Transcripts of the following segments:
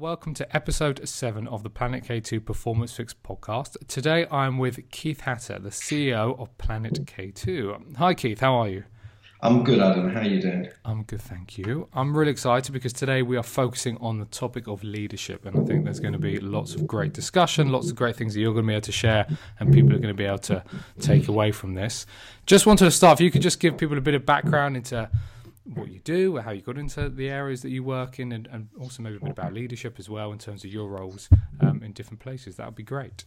Welcome to episode 7 of the Planet K2 Performance Fix podcast. Today I'm with Keith Hatter, the CEO of Planet K2. Hi, Keith, how are you? I'm good, Adam. How are you doing? I'm good, thank you. I'm really excited because today we are focusing on the topic of leadership, and I think there's going to be lots of great discussion, lots of great things that you're going to be able to share, and people are going to be able to take away from this. Just wanted to start, if you could just give people a bit of background into what you do, or how you got into the areas that you work in, and, and also maybe a bit about leadership as well in terms of your roles um, in different places. That would be great.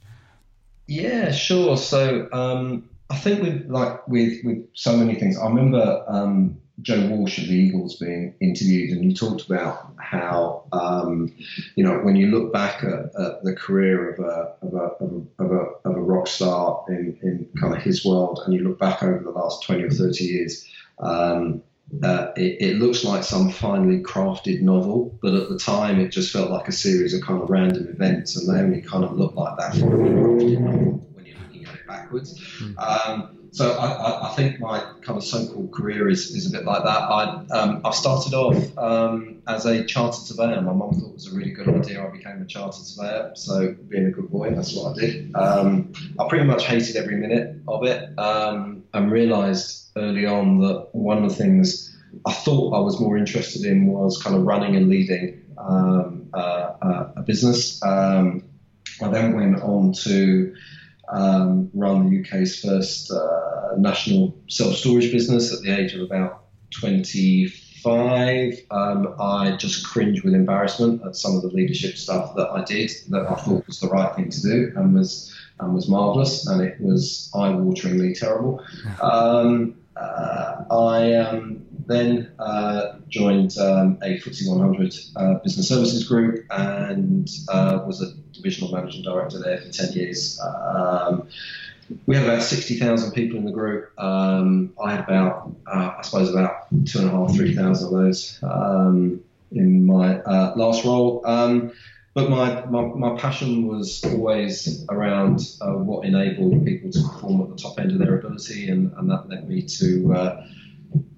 Yeah, sure. So um, I think with like with with so many things, I remember um, Joe Walsh of the Eagles being interviewed, and he talked about how um, you know when you look back at, at the career of a of a, of a, of a, of a rock star in, in kind of his world, and you look back over the last twenty or thirty years. Um, uh, it, it, looks like some finely crafted novel, but at the time it just felt like a series of kind of random events, and they only kind of look like that finely crafted novel when you're looking at it backwards. Mm. Um, so I, I, think my kind of so-called career is, is a bit like that. I um, I started off um, as a chartered surveyor. My mum thought it was a really good idea. I became a chartered surveyor. So being a good boy, that's what I did. Um, I pretty much hated every minute of it um, and realised early on that one of the things I thought I was more interested in was kind of running and leading uh, uh, a business. Um, I then went on to um, run the UK's first uh, national self storage business at the age of about 25. Um, I just cringed with embarrassment at some of the leadership stuff that I did that I thought was the right thing to do and was and was marvelous and it was eye-wateringly terrible. Um, uh, I um, then uh, joined um, a FTSE 100 uh, business services group and uh, was a divisional managing director there for 10 years. Um, we had about 60,000 people in the group. Um, I had about, uh, I suppose, about two and a half, three thousand of those um, in my uh, last role. Um, but my, my, my passion was always around uh, what enabled people to perform at the top end of their ability, and, and that led me to uh,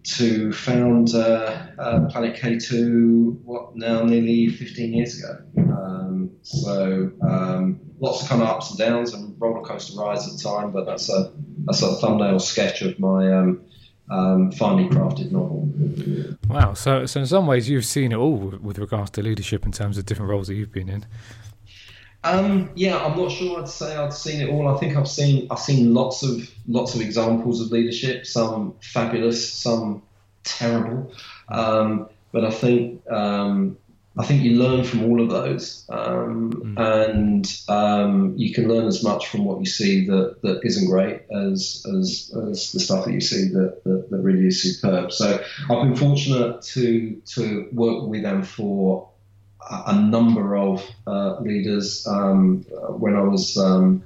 to found uh, uh Planet K2 what now nearly 15 years ago. Um, so um, lots of kind of ups and downs and roller coaster rides at the time, but that's a that's a thumbnail sketch of my um, um, finely crafted novel. Wow. So, so in some ways, you've seen it all with regards to leadership in terms of different roles that you've been in. Um, yeah, I'm not sure. I'd say I've seen it all. I think I've seen I've seen lots of lots of examples of leadership. Some fabulous, some terrible. Um, but I think um, I think you learn from all of those, um, mm. and um, you can learn as much from what you see that, that isn't great as, as, as the stuff that you see that, that, that, really is superb. So I've been fortunate to to work with and for a, number of uh, leaders. Um, when I was um,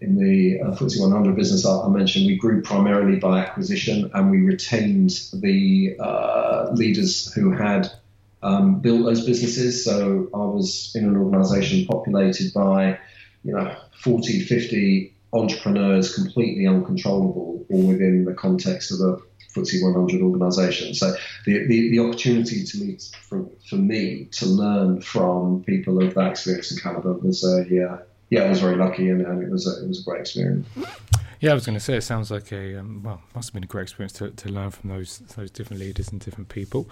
in the uh, FTSE 100 business I, I, mentioned, we grew primarily by acquisition, and we retained the uh, leaders who had um, built those businesses. So I was in an organization populated by, you know, 40, 50 entrepreneurs, completely uncontrollable, all within the context of a FTSE 100 organization. So the, the, the opportunity to meet for, for me to learn from people of that experience and caliber was, uh, yeah, yeah, I was very lucky and, and it was a, it was a great experience. Yeah, I was going to say it sounds like a um, well, must have been a great experience to, to learn from those those different leaders and different people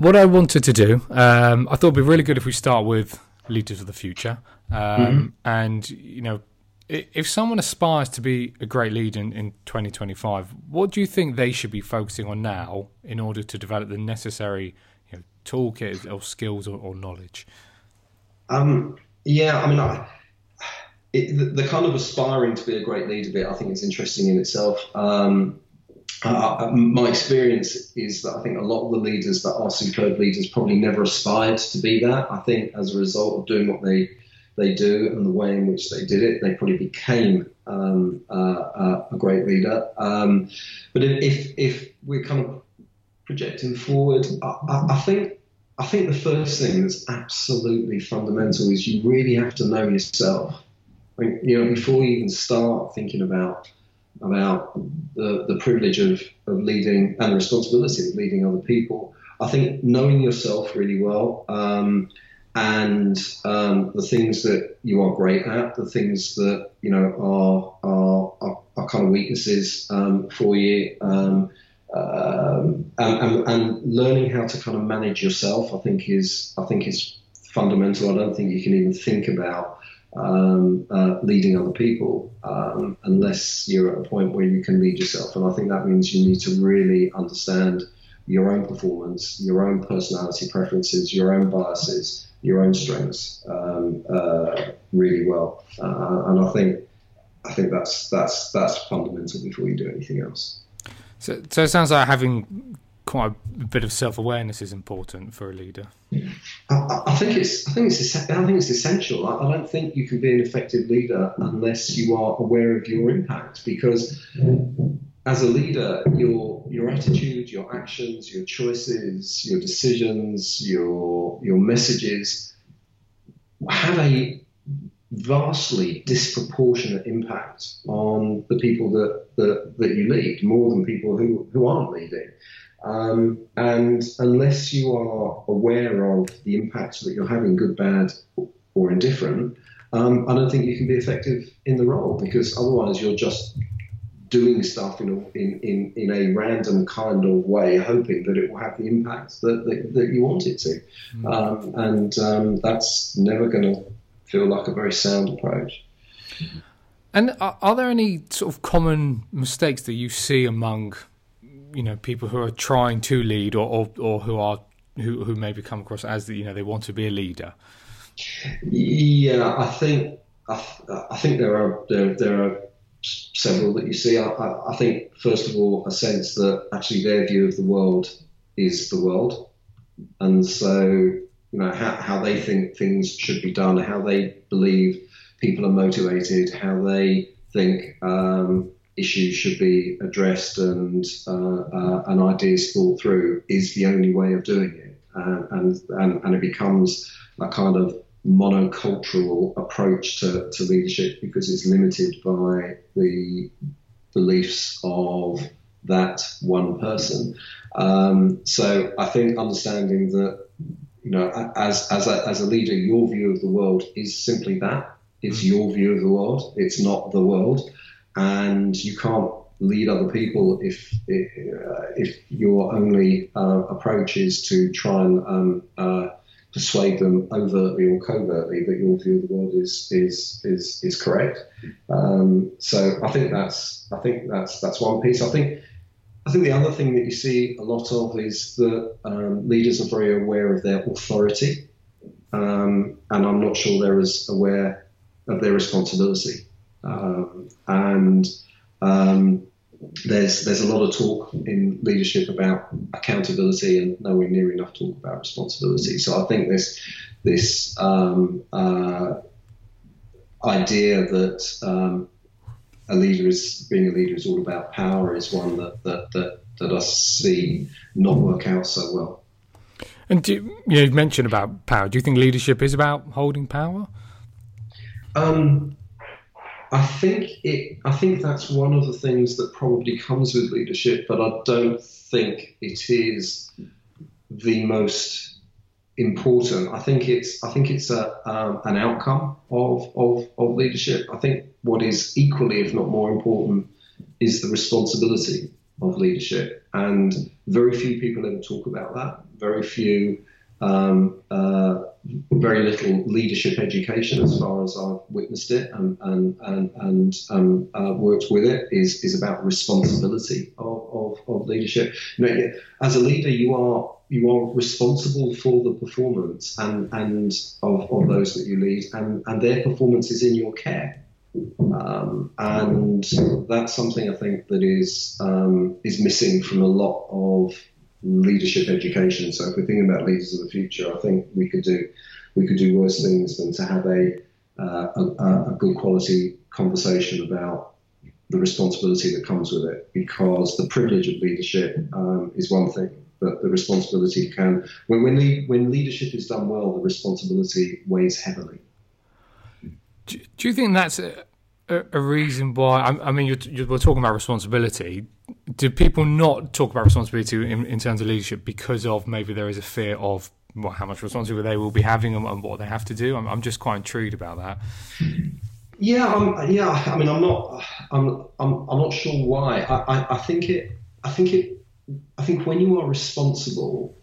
what I wanted to do, um, I thought it'd be really good if we start with leaders of the future. Um, mm-hmm. And, you know, if someone aspires to be a great leader in, in 2025, what do you think they should be focusing on now in order to develop the necessary you know, toolkit or skills or, or knowledge? Um, yeah, I mean, I, it, the, the, kind of aspiring to be a great leader bit, I think it's interesting in itself. Um, uh, uh, my experience is that I think a lot of the leaders that are superb leaders probably never aspired to be that. I think as a result of doing what they they do and the way in which they did it, they probably became um, uh, uh, a great leader. Um, but if if we're kind of projecting forward, I, I think I think the first thing that's absolutely fundamental is you really have to know yourself. I mean, you know, before you even start thinking about about the, the privilege of, of leading and the responsibility of leading other people. I think knowing yourself really well, um, and um, the things that you are great at, the things that you know are are, are, are kind of weaknesses um, for you, um, um, and, and, and, learning how to kind of manage yourself, I think is I think is fundamental. I don't think you can even think about um, uh, leading other people um, unless you're at a point where you can lead yourself, and I think that means you need to really understand your own performance, your own personality preferences, your own biases your own strengths um, uh, really well. Uh, and I think I think that's that's that's fundamental before you do anything else. So, so it sounds like having quite a bit of self awareness is important for a leader. I, I, think it's I think it's I think it's essential. I, I, don't think you can be an effective leader unless you are aware of your impact because as a leader, your your attitude, your actions, your choices, your decisions, your your messages have a vastly disproportionate impact on the people that, that, that you lead, more than people who, who aren't leading. Um, and unless you are aware of the impacts that you're having, good, bad, or indifferent, um, I don't think you can be effective in the role because otherwise you're just doing stuff in a, in, in, in a random kind of way, hoping that it will have the impact that, that, that you want it to. Mm. Um, and um, that's never going to feel like a very sound approach. And are, are, there any sort of common mistakes that you see among, you know, people who are trying to lead or, or, or who are who, who maybe come across as the, you know they want to be a leader? Yeah, I think I, I think there are there, there are several that you see. I, I, think, first of all, a sense that actually their view of the world is the world. And so, you know, how, how they think things should be done, how they believe people are motivated, how they think um, issues should be addressed and, uh, uh, and ideas thought through is the only way of doing it. Uh, and, and, and it becomes a kind of monocultural approach to, to leadership because it's limited by the beliefs of that one person. Um, so I think understanding that, you know, as, as, a, as a leader, your view of the world is simply that. It's mm. your view of the world. It's not the world. And you can't lead other people if if, uh, if your only uh, approach is to try and um, uh, persuade them overtly or covertly that your view of the world is is is is correct. Um, so I think that's I think that's that's one piece. I think I think the other thing that you see a lot of is that um, leaders are very aware of their authority, um, and I'm not sure they're as aware of their responsibility. Um, and um, there's there's a lot of talk in leadership about accountability and nowhere near enough talk about responsibility. So I think this this um, uh, idea that um, a leader is being a leader is all about power is one that that that, that I see not work out so well. And do, you, you mentioned about power. Do you think leadership is about holding power? Um, I think it. I think that's one of the things that probably comes with leadership, but I don't think it is the most important. I think it's. I think it's a um, an outcome of, of of leadership. I think what is equally, if not more important, is the responsibility of leadership, and very few people ever talk about that. Very few um, uh, very little leadership education as far as I've witnessed it and, and, and, and um, uh, worked with it is, is about responsibility of, of, of leadership. You know, as a leader, you are you are responsible for the performance and, and of, of those that you lead, and, and their performance is in your care. Um, and that's something I think that is um, is missing from a lot of leadership education. So if we're thinking about leaders of the future, I think we could do we could do worse things than to have a uh, a, a, good quality conversation about the responsibility that comes with it. Because the privilege of leadership um, is one thing, but the responsibility can when when, le- when leadership is done well, the responsibility weighs heavily. Do, do you think that's a, a reason why? I, I mean, you're, you're, we're talking about responsibility do people not talk about responsibility in, in terms of leadership because of maybe there is a fear of well, how much responsibility they will be having and, and what they have to do. I'm, I'm, just quite intrigued about that. Yeah, um, yeah. I mean, I'm not. I'm. I'm. I'm not sure why. I, I, I think it. I think it. I think when you are responsible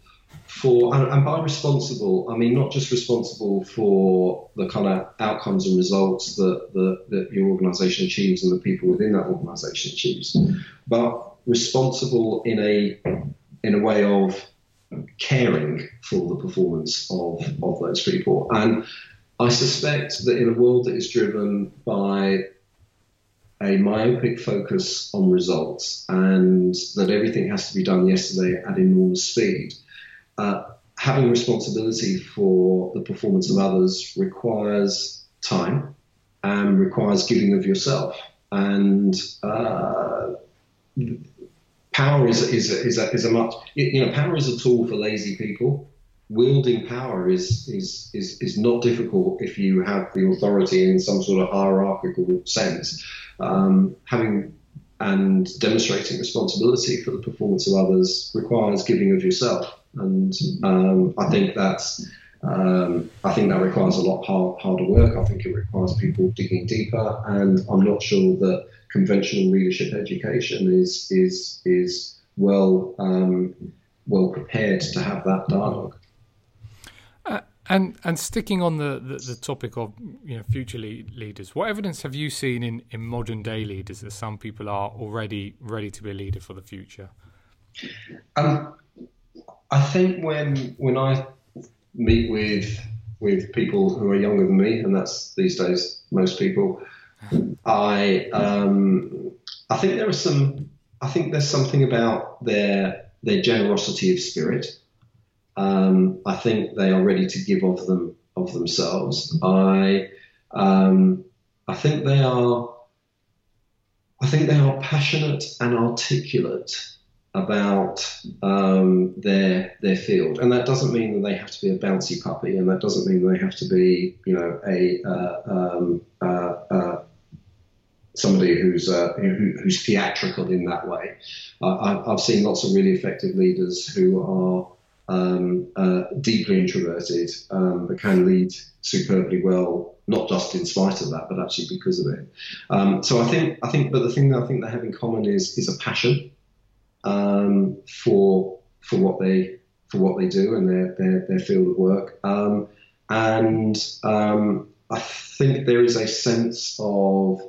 for, and, and, by responsible, I mean not just responsible for the kind of outcomes and results that, that, that your organisation achieves and the people within that organisation achieves, but responsible in a in a way of caring for the performance of, of those people. And I suspect that in a world that is driven by a myopic focus on results and that everything has to be done yesterday at enormous speed, uh, having responsibility for the performance of others requires time and requires giving of yourself. And uh, power is, is, a, is, a, is a much, you know, power is a tool for lazy people. Wielding power is, is, is, is not difficult if you have the authority in some sort of hierarchical sense. Um, having and demonstrating responsibility for the performance of others requires giving of yourself and um, I think that's um, I think that requires a lot hard, harder work. I think it requires people digging deeper, and I'm not sure that conventional leadership education is is is well um, well prepared to have that dialogue. Uh, and and sticking on the, the, the, topic of you know future leaders, what evidence have you seen in, in modern day leaders that some people are already ready to be a leader for the future? Um, I think when when I meet with with people who are younger than me, and that's these days most people, I um, I think there is some I think there's something about their their generosity of spirit. Um, I think they are ready to give of them of themselves. I um, I think they are I think they are passionate and articulate about um, their their field, and that doesn't mean that they have to be a bouncy puppy, and that doesn't mean they have to be, you know, a uh, um, uh, uh, somebody who's uh, who, who's theatrical in that way. I've seen lots of really effective leaders who are um, uh, deeply introverted, um, but can lead superbly well, not just in spite of that, but actually because of it. Um, so I think I think, but the thing that I think they have in common is is a passion um, for for what they for what they do and their their, their field of work. Um, and um, I think there is a sense of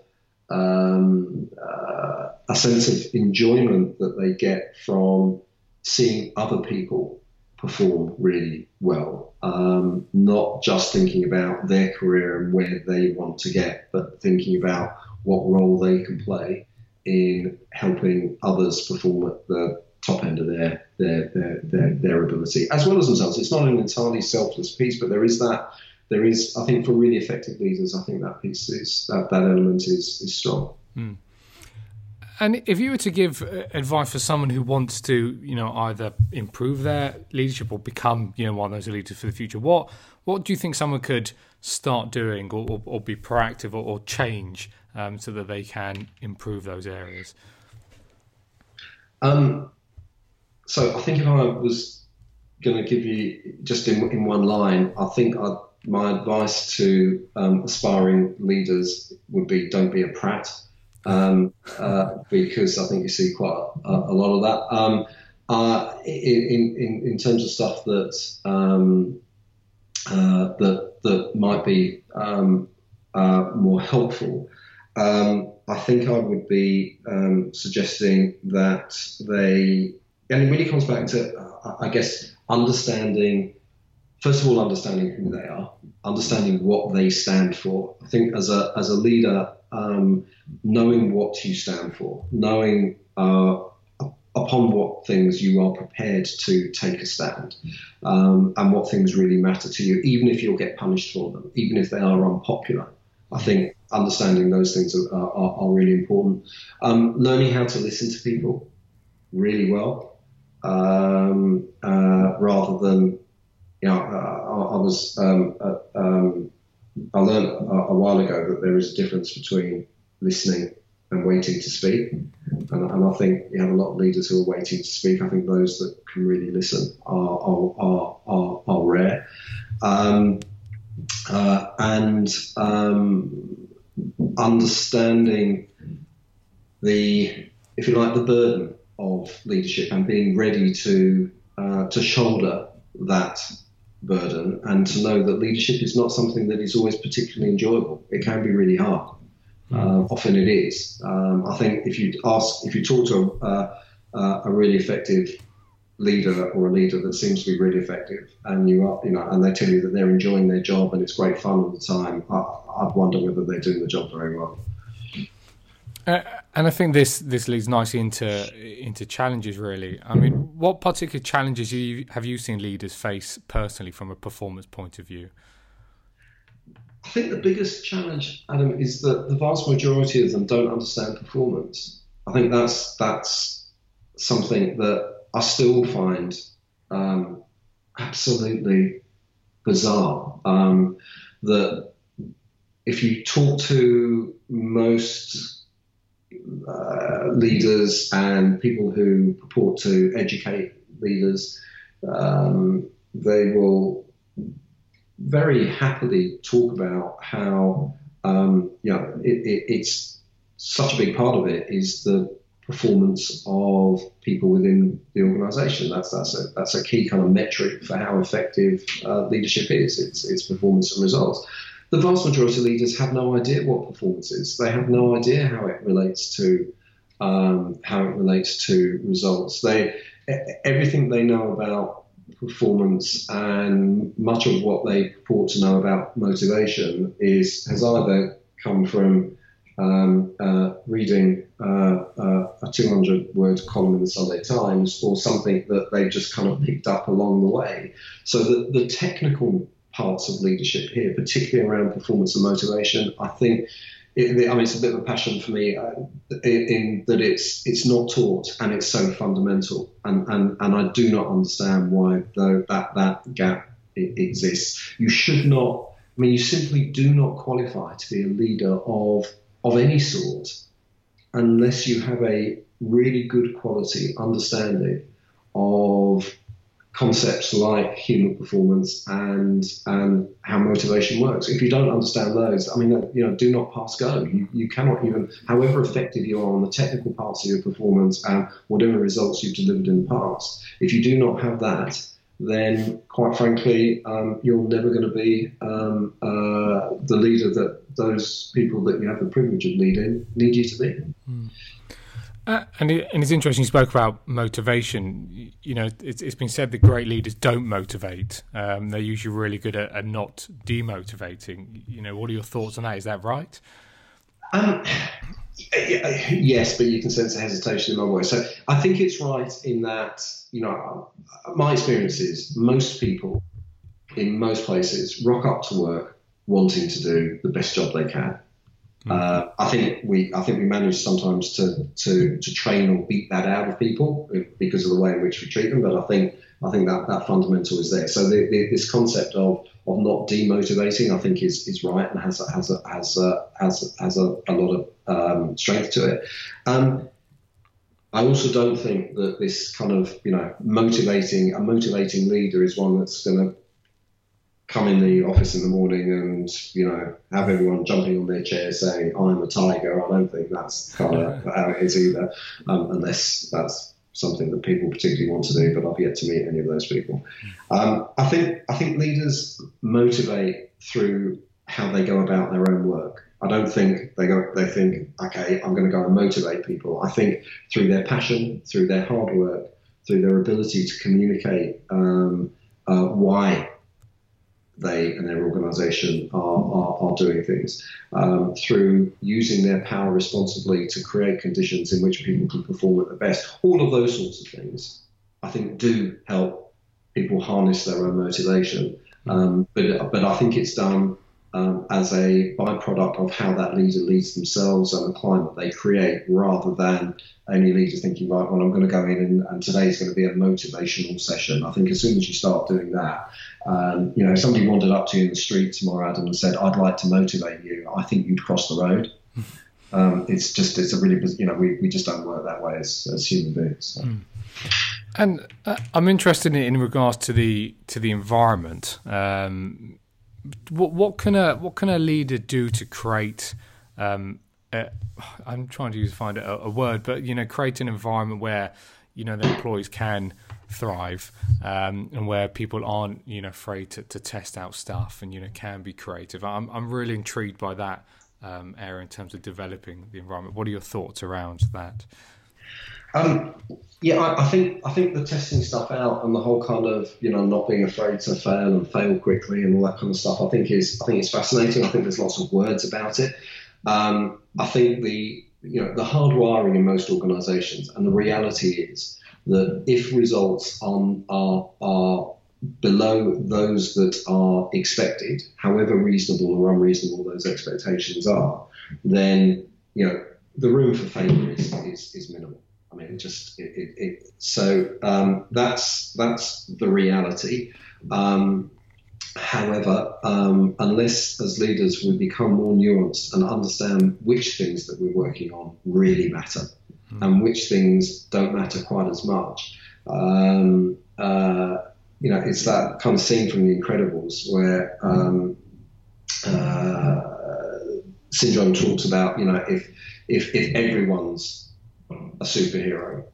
um, uh, a sense of enjoyment that they get from seeing other people perform really well, um, not just thinking about their career and where they want to get, but thinking about what role they can play in helping others perform at the top end of their their, their their their ability, as well as themselves. It's not an entirely selfless piece, but there is that. There is, I think, for really effective leaders, I think that piece is that that element is is strong. Mm. And if you were to give uh, advice for someone who wants to, you know, either improve their leadership or become, you know, one of those leaders for the future, what what do you think someone could start doing or, or, or be proactive or, or change um, so that they can improve those areas? Um, so I think if I was going to give you just in, in one line, I think I'd, my advice to um, aspiring leaders would be don't be a prat. Um, uh, because I think you see quite a, a lot of that. Um, uh, in, in, in terms of stuff that um, uh, that that might be um, uh, more helpful, um, I think I would be um, suggesting that they, and it really comes back to, uh, I guess, understanding, first of all, understanding who they are, understanding what they stand for. I think as a, as a leader, um, knowing what you stand for, knowing uh, upon what things you are prepared to take a stand, um, and what things really matter to you, even if you'll get punished for them, even if they are unpopular. I think understanding those things are, are, are really important. Um, learning how to listen to people really well, um, uh, rather than, you know, uh, I, was, um, uh, um, I learned a, a, while ago that there is a difference between listening and waiting to speak. And, and, I think you have a lot of leaders who are waiting to speak. I think those that can really listen are, are, are, are, are rare. Um, uh, and um, understanding the, if you like, the burden of leadership and being ready to uh, to shoulder that burden and to know that leadership is not something that is always particularly enjoyable. It can be really hard. Uh, often it is. Um, I think if you ask, if you talk to a, uh, a really effective leader or a leader that seems to be really effective, and you are, you know, and they tell you that they're enjoying their job and it's great fun all the time, I, would wonder whether they're doing the job very well. Uh, and I think this this leads nicely into into challenges. Really, I mean, what particular challenges you have you seen leaders face personally from a performance point of view? I think the biggest challenge, Adam, is that the vast majority of them don't understand performance. I think that's that's something that I still find um, absolutely bizarre. Um, that if you talk to most uh, leaders and people who purport to educate leaders, um, they will very happily talk about how um, you know it, it, it's such a big part of it is the performance of people within the organisation. That's that's a that's a key kind of metric for how effective uh, leadership is. It's it's performance and results. The vast majority of leaders have no idea what performance is. They have no idea how it relates to um, how it relates to results. They everything they know about performance and much of what they purport to know about motivation is has either come from um, uh, reading uh, uh, a 200 word column in the Sunday Times or something that they've just kind of picked up along the way. So the, the technical parts of leadership here, particularly around performance and motivation, I think it, I mean, it's a bit of a passion for me uh, in, in, that it's it's not taught and it's so fundamental, and and, and I do not understand why though that that gap exists. You should not. I mean, you simply do not qualify to be a leader of of any sort unless you have a really good quality understanding of concepts like human performance and and how motivation works. If you don't understand those, I mean, you know, do not pass go. You, you cannot even, however effective you are on the technical parts of your performance and whatever results you've delivered in the past, if you do not have that, then quite frankly, um, you're never going to be um, uh, the leader that those people that you have the privilege of leading need you to be. Mm. Uh, and, it, and it's interesting you spoke about motivation. You know, it's, it's been said that great leaders don't motivate. Um, they're usually really good at, at, not demotivating. You know, what are your thoughts on that? Is that right? Um, yes, but you can sense a hesitation in my voice. So I think it's right in that, you know, my experience is most people in most places rock up to work wanting to do the best job they can Mm. Uh, I think we I think we manage sometimes to, to to train or beat that out of people because of the way in which we treat them. But I think I think that, that fundamental is there. So the, the, this concept of of not demotivating, I think is is right and has has a, has a, has has a, a lot of um, strength to it. Um, I also don't think that this kind of you know motivating a motivating leader is one that's going to come in the office in the morning and you know have everyone jumping on their chairs saying I'm a tiger. I don't think that's kind of how it is either, um, unless that's something that people particularly want to do. But I've yet to meet any of those people. Um, I think I think leaders motivate through how they go about their own work. I don't think they go. They think, okay, I'm going to go and motivate people. I think through their passion, through their hard work, through their ability to communicate um, uh, why they and their organisation are, are, are, doing things um, through using their power responsibly to create conditions in which people can perform at their best. All of those sorts of things, I think, do help people harness their own motivation. Um, but but I think it's done um, as a byproduct of how that leader leads themselves and the climate they create, rather than only leaders thinking, right, well, I'm going to go in and, and today is going to be a motivational session. I think as soon as you start doing that, um, you know, if somebody wandered up to you in the street tomorrow, Adam, and said, I'd like to motivate you, I think you'd cross the road. Um, it's just it's a really you know we, we just don't work that way as, as human beings. So. Mm. And uh, I'm interested in, in regards to the to the environment. Um, what what can a what can a leader do to create? Um, a, I'm trying to use find a, a, word, but you know, create an environment where you know the employees can thrive um, and where people aren't you know afraid to, to test out stuff and you know can be creative. I'm I'm really intrigued by that um, area in terms of developing the environment. What are your thoughts around that? Um, yeah, I, I, think I think the testing stuff out and the whole kind of you know not being afraid to fail and fail quickly and all that kind of stuff. I think is I think it's fascinating. I think there's lots of words about it. Um, I think the you know the hard wiring in most organisations and the reality is that if results on are are below those that are expected, however reasonable or unreasonable those expectations are, then you know the room for failure is, is, is minimal. I mean, it just it, it, it so um, that's that's the reality. Um, however, um, unless as leaders we become more nuanced and understand which things that we're working on really matter mm. and which things don't matter quite as much, um, uh, you know, it's that kind of scene from The Incredibles where um, uh, Syndrome talks about, you know, if if if everyone's a superhero,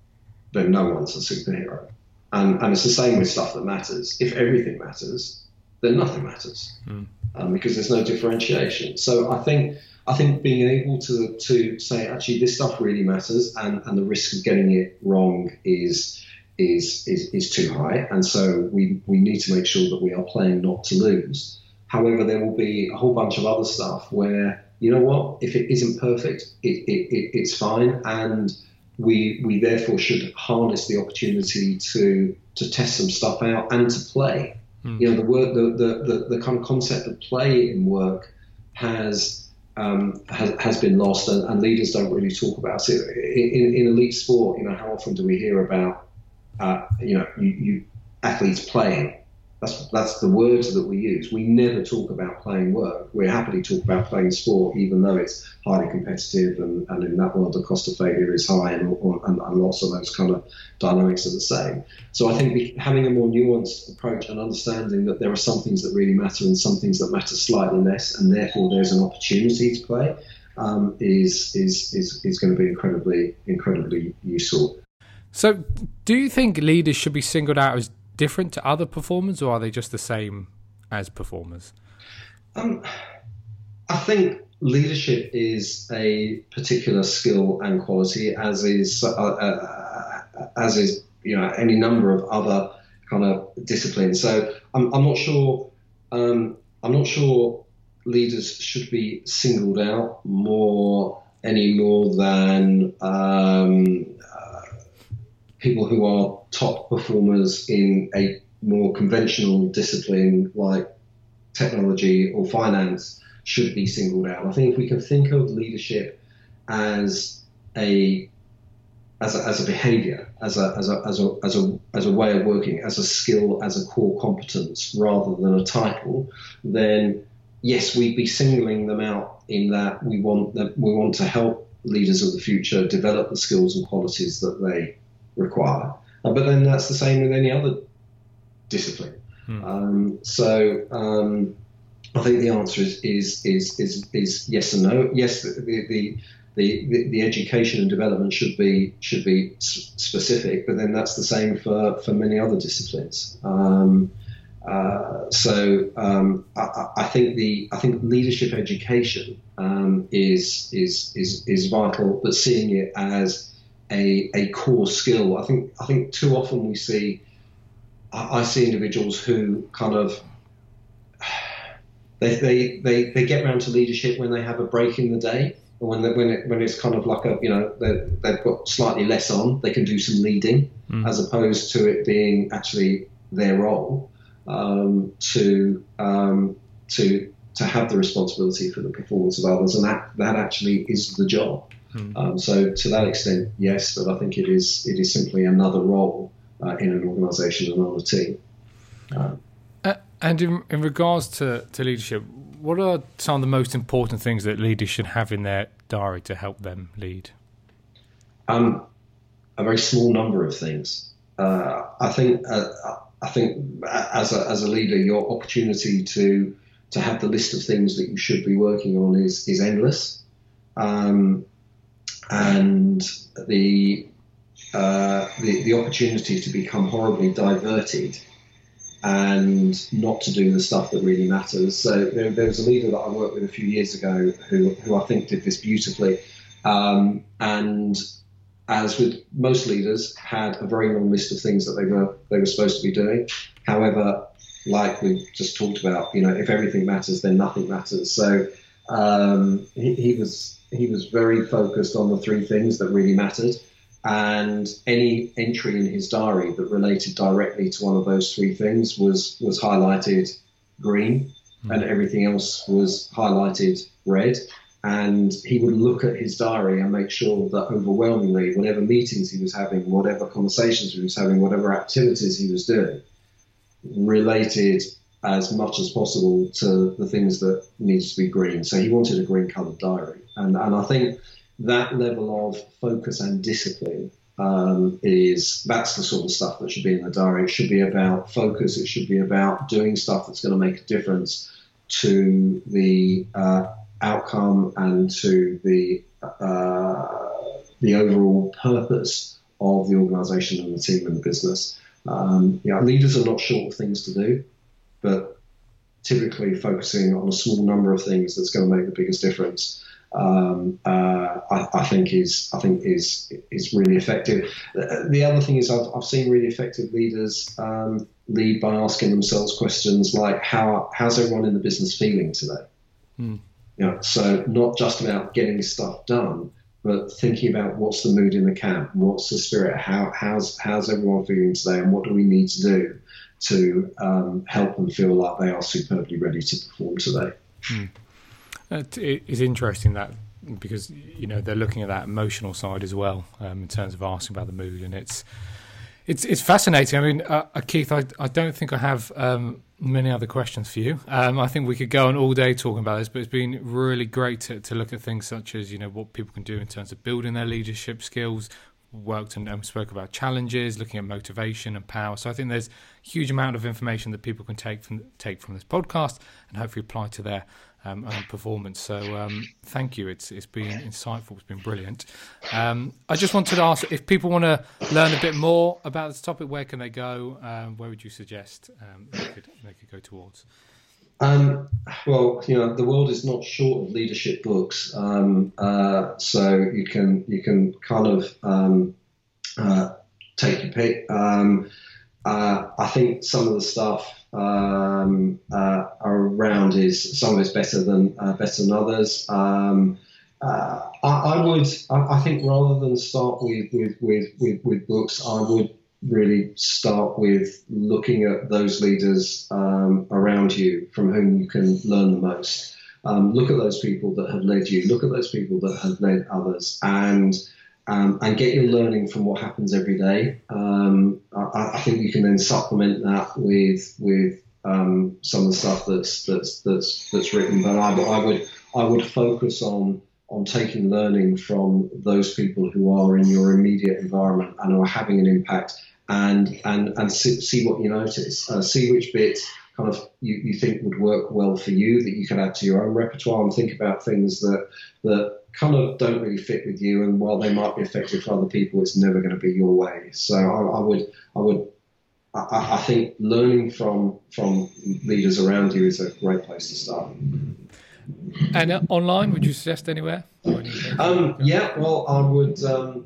then no one's a superhero. And, and it's the same with stuff that matters. If everything matters, then nothing matters mm. um, because there's no differentiation. So I think I think being able to to say actually this stuff really matters and, and the risk of getting it wrong is is, is is too high, and so we we need to make sure that we are playing not to lose. However, there will be a whole bunch of other stuff where you know what if it isn't perfect, it, it, it it's fine, and we we therefore should harness the opportunity to to test some stuff out and to play. Mm. You know, the work, the, the, the, the, kind of concept of play in work has um, has, has been lost, and, and, leaders don't really talk about it. In, in, elite sport, you know, how often do we hear about, uh, you know, you, you athletes playing? That's, that's the words that we use. We never talk about playing work. We're happily talk about playing sport, even though it's highly competitive, and, and in that world, the cost of failure is high, and, and, and lots of those kind of dynamics are the same. So I think having a more nuanced approach and understanding that there are some things that really matter and some things that matter slightly less, and therefore there's an opportunity to play, um, is, is, is, is going to be incredibly, incredibly useful. So, do you think leaders should be singled out as different to other performers, or are they just the same as performers? Um, I think leadership is a particular skill and quality, as is uh, uh, as is you know any number of other kind of disciplines. So I'm, I'm not sure. Um, I'm not sure leaders should be singled out more any more than um, uh, people who are top performers in a more conventional discipline like technology or finance should be singled out. I think if we can think of leadership as a as a, as a behavior, as a, as, a, as, a, as, a, as a way of working, as a skill, as a core competence, rather than a title, then yes, we'd be singling them out in that we want that we want to help leaders of the future develop the skills and qualities that they require. Uh, but then that's the same with any other discipline. Hmm. Um, so um, I think the answer is, is is, is is yes and no. Yes, the, the the, the, education and development should be should be specific, but then that's the same for, for many other disciplines. Um, uh, so um, I, I, think the I think leadership education um, is is is is vital, but seeing it as a, a core skill. I think I think too often we see I, I see individuals who kind of they, they, they, they get around to leadership when they have a break in the day or when, they, when, it, when it's kind of like a, you know, they've got slightly less on, they can do some leading mm. as opposed to it being actually their role um, to, um, to, to have the responsibility for the performance of others. And that, that actually is the job. Mm. Um, so to that extent, yes, but I think it is it is simply another role uh, in an organisation and on a team. Uh, uh, and in, in regards to, to leadership, what are some of the most important things that leaders should have in their diary to help them lead? Um, a very small number of things. Uh, I think uh, I think as a, as a leader, your opportunity to to have the list of things that you should be working on is is endless, um, and the, uh, the the opportunity to become horribly diverted and not to do the stuff that really matters. So there, there, was a leader that I worked with a few years ago who, who I think did this beautifully. Um, and as with most leaders, had a very long list of things that they were they were supposed to be doing. However, like we just talked about, you know, if everything matters, then nothing matters. So um, he, he was he was very focused on the three things that really mattered and any entry in his diary that related directly to one of those three things was was highlighted green, mm. and everything else was highlighted red. And he would look at his diary and make sure that overwhelmingly, whatever meetings he was having, whatever conversations he was having, whatever activities he was doing, related as much as possible to the things that needs to be green. So he wanted a green coloured diary, and and I think that level of focus and discipline um, is that's the sort of stuff that should be in the diary. It should be about focus. It should be about doing stuff that's going to make a difference to the uh, outcome and to the uh, the overall purpose of the organisation and the team and the business. Um, yeah, leaders are not short of things to do, but typically focusing on a small number of things that's going to make the biggest difference um, uh, I, I, think is I think is is really effective. The other thing is I've, I've seen really effective leaders um, lead by asking themselves questions like how how's everyone in the business feeling today? Hmm. You know, so not just about getting stuff done, but thinking about what's the mood in the camp, what's the spirit, how how's how's everyone feeling today, and what do we need to do to um, help them feel like they are superbly ready to perform today. Hmm. It is interesting that because you know they're looking at that emotional side as well um, in terms of asking about the mood, and it's it's it's fascinating. I mean, uh, uh, Keith, I I don't think I have um, many other questions for you. Um, I think we could go on all day talking about this, but it's been really great to, to look at things such as you know what people can do in terms of building their leadership skills. Worked and, and spoke about challenges, looking at motivation and power. So I think there's a huge amount of information that people can take from take from this podcast and hopefully apply to their um, and performance. So um, thank you. It's it's been insightful. It's been brilliant. Um, I just wanted to ask if people want to learn a bit more about this topic, where can they go? Um, where would you suggest um, they could they could go towards? Um, well, you know, the world is not short of leadership books, uh, so you can you can kind of uh, take your pick. Uh, I think some of the stuff um, uh, around is some of it's better than uh, better than others. Um, uh, I, I, would, I, I, think, rather than start with with, with, with with books, I would really start with looking at those leaders um, around you from whom you can learn the most. Um, look at those people that have led you. Look at those people that have led others, and um, and get your learning from what happens every day. Um, I, I, think you can then supplement that with with um, some of the stuff that's that's that's that's written. But I, I, would I would focus on on taking learning from those people who are in your immediate environment and are having an impact, and and and see, see what you notice, uh, see which bits kind of you, you think would work well for you that you can add to your own repertoire and think about things that that kind of don't really fit with you. And while they might be effective for other people it's never going to be your way. So I, I would I would I, I, think learning from from leaders around you is a great place to start. And uh, online would you suggest anywhere? Um, yeah well I would um,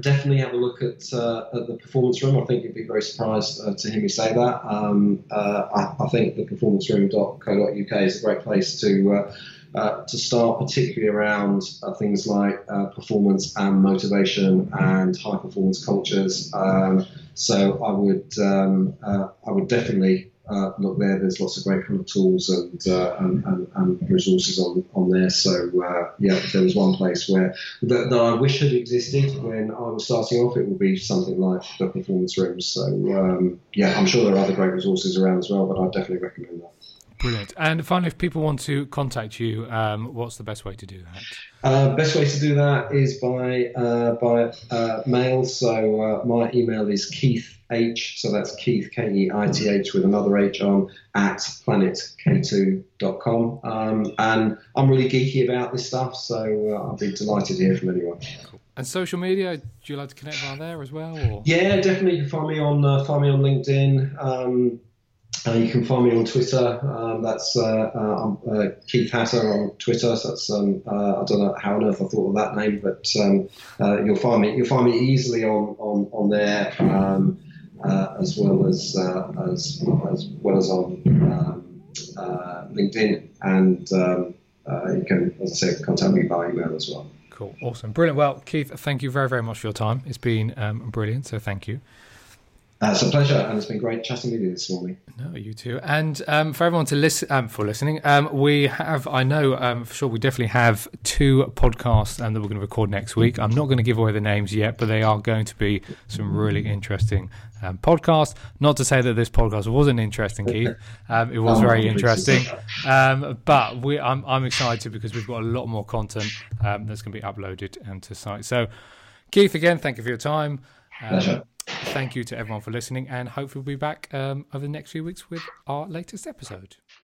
definitely have a look at, uh, at the performance room. I think you'd be very surprised uh, to hear me say that. Um, uh, I, I, think the performanceroom.co.uk is a great place to uh, uh, to start, particularly around uh, things like performance and motivation and high performance cultures. Um, so I would um, I would definitely uh, look there. There's lots of great kind of tools and uh, and, and, and, resources on, on there. So uh, yeah, there was one place where that, that, I wish had existed when I was starting off. It would be something like the performance rooms. So um, yeah, I'm sure there are other great resources around as well, but I'd definitely recommend that. Brilliant. And finally, if people want to contact you, um, what's the best way to do that? Uh, best way to do that is by uh, by uh, mail. So uh, my email is Keith H. So that's Keith K E I T H with another H on at planetk2.com. Um, and I'm really geeky about this stuff, so uh, I'll be delighted to hear from anyone. Cool. And social media, do you like to connect via there as well? Or? Yeah, definitely. You can find me on uh, find me on LinkedIn. Um, uh, you can find me on Twitter. Um, that's uh, uh, uh Keith Hatter on Twitter. So that's um, uh, I don't know how on earth I thought of that name, but um, uh, you'll find me you'll find me easily on on on there, um, as well as as as well as on um, LinkedIn, and um, you can, as I said, contact me by email as well. Cool, awesome, brilliant. Well, Keith, thank you very very much for your time. It's been brilliant. So thank you. Uh, it's a pleasure, and it's been great chatting with you this morning. No, you too. And um, for everyone to listen, um, for listening, um, we have, I know um, for sure, we definitely have two podcasts um, that we're going to record next week. I'm not going to give away the names yet, but they are going to be some really interesting um, podcasts. Not to say that this podcast wasn't interesting, Keith. it was oh, very interesting. but we, I'm, I'm excited because we've got a lot more content that's going to be uploaded to site. So, Keith, again, thank you for your time. Pleasure thank you to everyone for listening, and hopefully we'll be back um, over the next few weeks with our latest episode.